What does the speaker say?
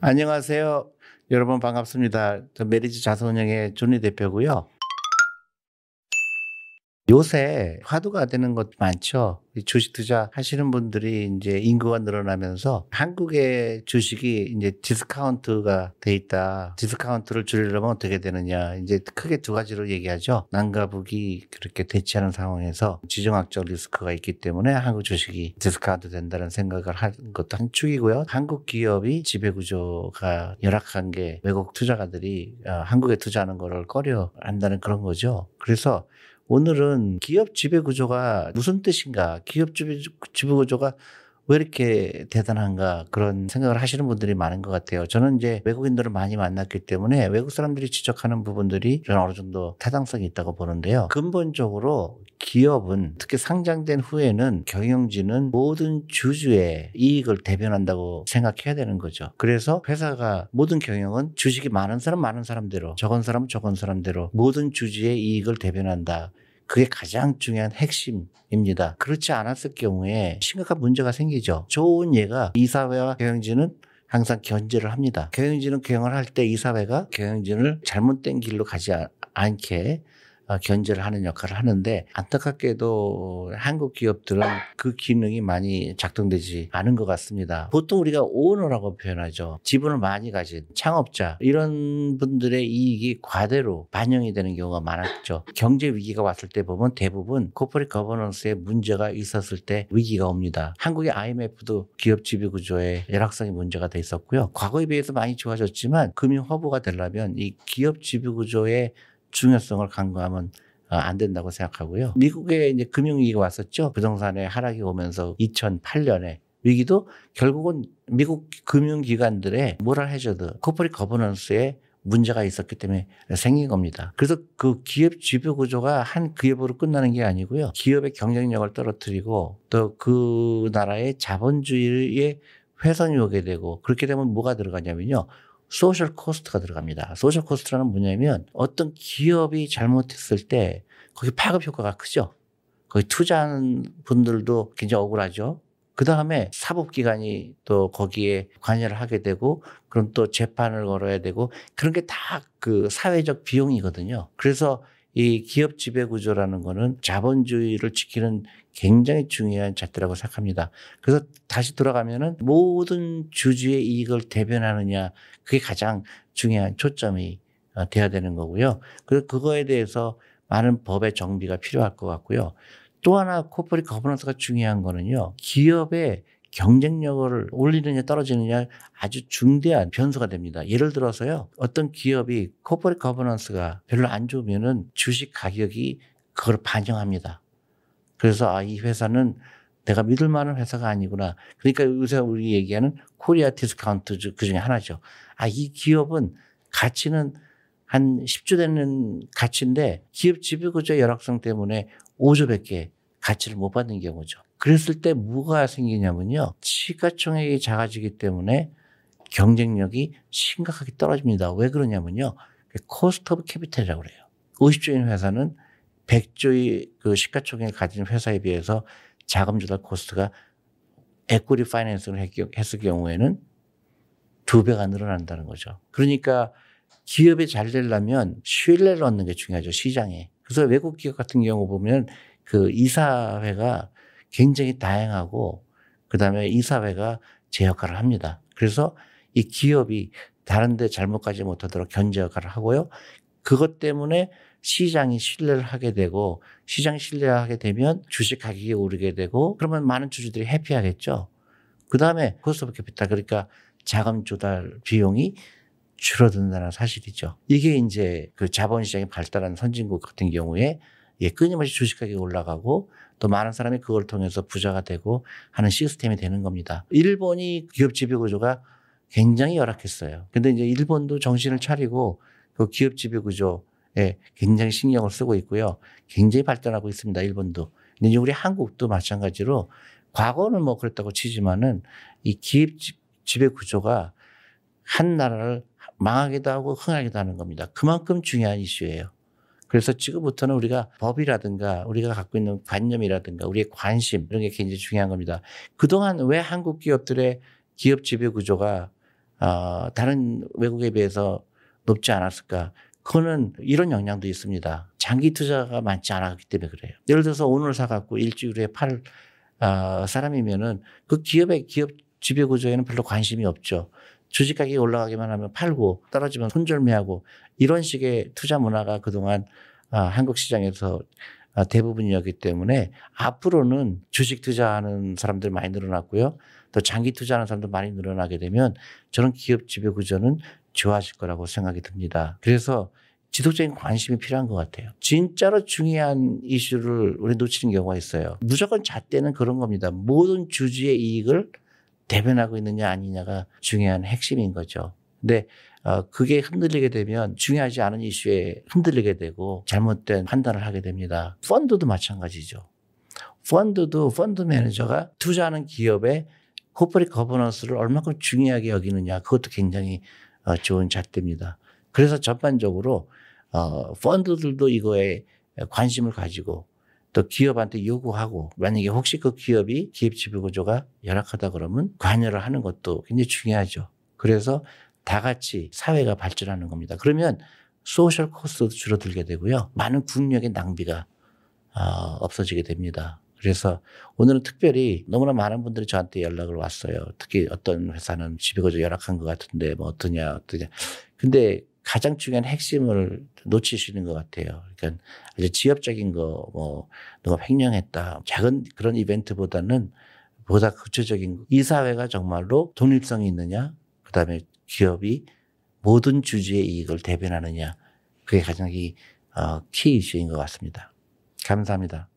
안녕하세요. 여러분 반갑습니다. 메리츠 자산운용의 존리 대표고요. 요새 화두가 되는 것 많죠. 주식 투자 하시는 분들이 이제 인구가 늘어나면서 한국의 주식이 이제 디스카운트가 돼 있다. 디스카운트를 줄이려면 어떻게 되느냐. 이제 크게 두 가지로 얘기하죠. 남과 북이 그렇게 대치하는 상황에서 지정학적 리스크가 있기 때문에 한국 주식이 디스카운트 된다는 생각을 한 것도 한 축이고요. 한국 기업이 지배 구조가 열악한 게 외국 투자가들이 어, 한국에 투자하는 거를 꺼려 한다는 그런 거죠. 그래서 오늘은 기업 지배 구조가 무슨 뜻인가? 기업 지배, 구조가 왜 이렇게 대단한가 그런 생각을 하시는 분들이 많은 것 같아요. 저는 이제 외국인들을 많이 만났기 때문에 외국 사람들이 지적하는 부분들이 저는 어느 정도 타당성이 있다고 보는데요. 근본적으로 기업은 특히 상장된 후에는 경영진은 모든 주주의 이익을 대변한다고 생각해야 되는 거죠. 그래서 회사가 모든 경영은 주식이 많은 사람 많은 사람대로 적은 사람 적은 사람대로 모든 주주의 이익을 대변한다. 그게 가장 중요한 핵심입니다. 그렇지 않았을 경우에 심각한 문제가 생기죠. 좋은 예가 이사회와 경영진은 항상 견제를 합니다. 경영진은 경영을 할 때 이사회가 경영진을 잘못된 길로 가지 않게 어, 견제를 하는 역할을 하는데 안타깝게도 한국 기업들은 그 기능이 많이 작동되지 않은 것 같습니다. 보통 우리가 오너라고 표현하죠. 지분을 많이 가진 창업자 이런 분들의 이익이 과대로 반영이 되는 경우가 많았죠. 경제 위기가 왔을 때 보면 대부분 코퍼리 거버넌스에 문제가 있었을 때 위기가 옵니다. 한국의 IMF도 기업 지배 구조에 열악성이 문제가 돼 있었고요. 과거에 비해서 많이 좋아졌지만 금융 허브가 되려면 이 기업 지배 구조의 중요성을 간과하면 어, 안 된다고 생각하고요. 미국에 이제 금융위기가 왔었죠. 부동산의 하락이 오면서 2008년에 위기도 결국은 미국 금융기관들의 뭐라 해줘도 코퍼리 거버넌스에 문제가 있었기 때문에 생긴 겁니다. 그래서 그 기업 지배 구조가 한 기업으로 끝나는 게 아니고요. 기업의 경쟁력을 떨어뜨리고 또 그 나라의 자본주의의 훼손이 오게 되고 그렇게 되면 뭐가 들어가냐면요. social cost가 들어갑니다. social cost라는 뭐냐면 어떤 기업이 잘못했을 때 거기 파급 효과가 크죠. 거기 투자한 분들도 굉장히 억울하죠. 그 다음에 사법기관이 또 거기에 관여를 하게 되고 그럼 또 재판을 걸어야 되고 그런 게 다 그 사회적 비용이거든요. 그래서 이 기업 지배 구조라는 거는 자본주의를 지키는 굉장히 중요한 잣대라고 생각합니다. 그래서 다시 돌아가면은 모든 주주의 이익을 대변하느냐 그게 가장 중요한 초점이 어, 돼야 되는 거고요. 그래서 그거에 대해서 많은 법의 정비가 필요할 것 같고요. 또 하나 corporate governance가 중요한 거는요. 기업의 경쟁력을 올리느냐 떨어지느냐 아주 중대한 변수가 됩니다. 예를 들어서요. 어떤 기업이 corporate governance가 별로 안 좋으면은 주식 가격이 그걸 반영합니다. 그래서 아, 이 회사는 내가 믿을 만한 회사가 아니구나. 그러니까 요새 우리 얘기하는 코리아 디스카운트 그 중에 하나죠. 아, 이 기업은 가치는 한 10조 되는 가치인데 기업 지배구조 열악성 때문에 5조밖에 가치를 못 받는 경우죠. 그랬을 때 뭐가 생기냐면요. 시가총액이 작아지기 때문에 경쟁력이 심각하게 떨어집니다. 왜 그러냐면요. cost of capital이라고 그래요. 50조인 회사는 100조의 그 시가총액을 가진 회사에 비해서 자금 조달 cost가 equity finance를 했을 경우에는 두 배가 늘어난다는 거죠. 그러니까 기업이 잘 되려면 신뢰를 얻는 게 중요하죠. 시장에. 그래서 외국 기업 같은 경우 보면 그 이사회가 굉장히 다양하고 그다음에 이사회가 제 역할을 합니다. 그래서 이 기업이 다른 데 잘못 가지 못하도록 견제 역할을 하고요. 그것 때문에 시장이 신뢰를 하게 되고 시장이 신뢰하게 되면 주식 가격이 오르게 되고 그러면 많은 주주들이 happy하겠죠. 그 다음에 cost of capital 그러니까 자금 조달 비용이 줄어든다는 사실이죠. 이게 이제 그 자본시장이 발달한 선진국 같은 경우에 예, 끊임없이 주식 가격이 올라가고 또 많은 사람이 그걸 통해서 부자가 되고 하는 시스템이 되는 겁니다. 일본이 기업 지배 구조가 굉장히 열악했어요. 근데 이제 일본도 정신을 차리고 그 기업 지배 구조 예, 굉장히 신경을 쓰고 있고요. 굉장히 발전하고 있습니다. 일본도. 근데 우리 한국도 마찬가지로 과거는 뭐 그랬다고 치지만은 이 기업 지배 구조가 한 나라를 망하기도 하고 흥하기도 하는 겁니다. 그만큼 중요한 이슈예요. 그래서 지금부터는 우리가 법이라든가 우리가 갖고 있는 관념이라든가 우리의 관심 이런 게 굉장히 중요한 겁니다. 그동안 왜 한국 기업들의 기업 지배 구조가 어, 다른 외국에 비해서 높지 않았을까? 그거는 이런 영향도 있습니다. 장기 투자가 많지 않았기 때문에 그래요. 예를 들어서 오늘 사갖고 일주일에 팔 어, 사람이면은 그 기업의 기업 지배 구조에는 별로 관심이 없죠. 주식 가격이 올라가기만 하면 팔고 떨어지면 손절매하고 이런 식의 투자 문화가 그동안 어, 한국 시장에서 어, 대부분이었기 때문에 앞으로는 주식 투자하는 사람들 많이 늘어났고요. 또 장기 투자하는 사람도 많이 늘어나게 되면 저는 기업 지배 구조는 좋아질 거라고 생각이 듭니다. 그래서 지속적인 관심이 필요한 것 같아요. 진짜로 중요한 이슈를 우리 놓치는 경우가 있어요. 무조건 잣대는 그런 겁니다. 모든 주주의 이익을 대변하고 있느냐 아니냐가 중요한 핵심인 거죠. 근데 어, 그게 흔들리게 되면 중요하지 않은 이슈에 흔들리게 되고 잘못된 판단을 하게 됩니다. 펀드도 마찬가지죠. 펀드도 펀드 매니저가 투자하는 기업의 corporate governance를 얼마큼 중요하게 여기느냐 그것도 굉장히 어, 좋은 잣대입니다. 그래서 전반적으로 어, 펀드들도 이거에 관심을 가지고 또 기업한테 요구하고 만약에 혹시 그 기업이 기업 지배 구조가 열악하다 그러면 관여를 하는 것도 굉장히 중요하죠. 그래서 다 같이 사회가 발전하는 겁니다. 그러면 social cost도 줄어들게 되고요. 많은 국력의 낭비가 어, 없어지게 됩니다. 그래서 오늘은 특별히 너무나 많은 분들이 저한테 연락을 왔어요. 특히 어떤 회사는 지배구조 열악한 것 같은데 뭐 어떠냐 어떠냐. 근데 가장 중요한 핵심을 놓치시는 것 같아요. 그러니까 아주 지엽적인 거, 뭐, 누가 횡령했다. 작은 그런 이벤트보다는 보다 구체적인 이 사회가 정말로 독립성이 있느냐. 그 다음에 기업이 모든 주주의 이익을 대변하느냐. 그게 가장 이, 어, 키 이슈인 것 같습니다. 감사합니다.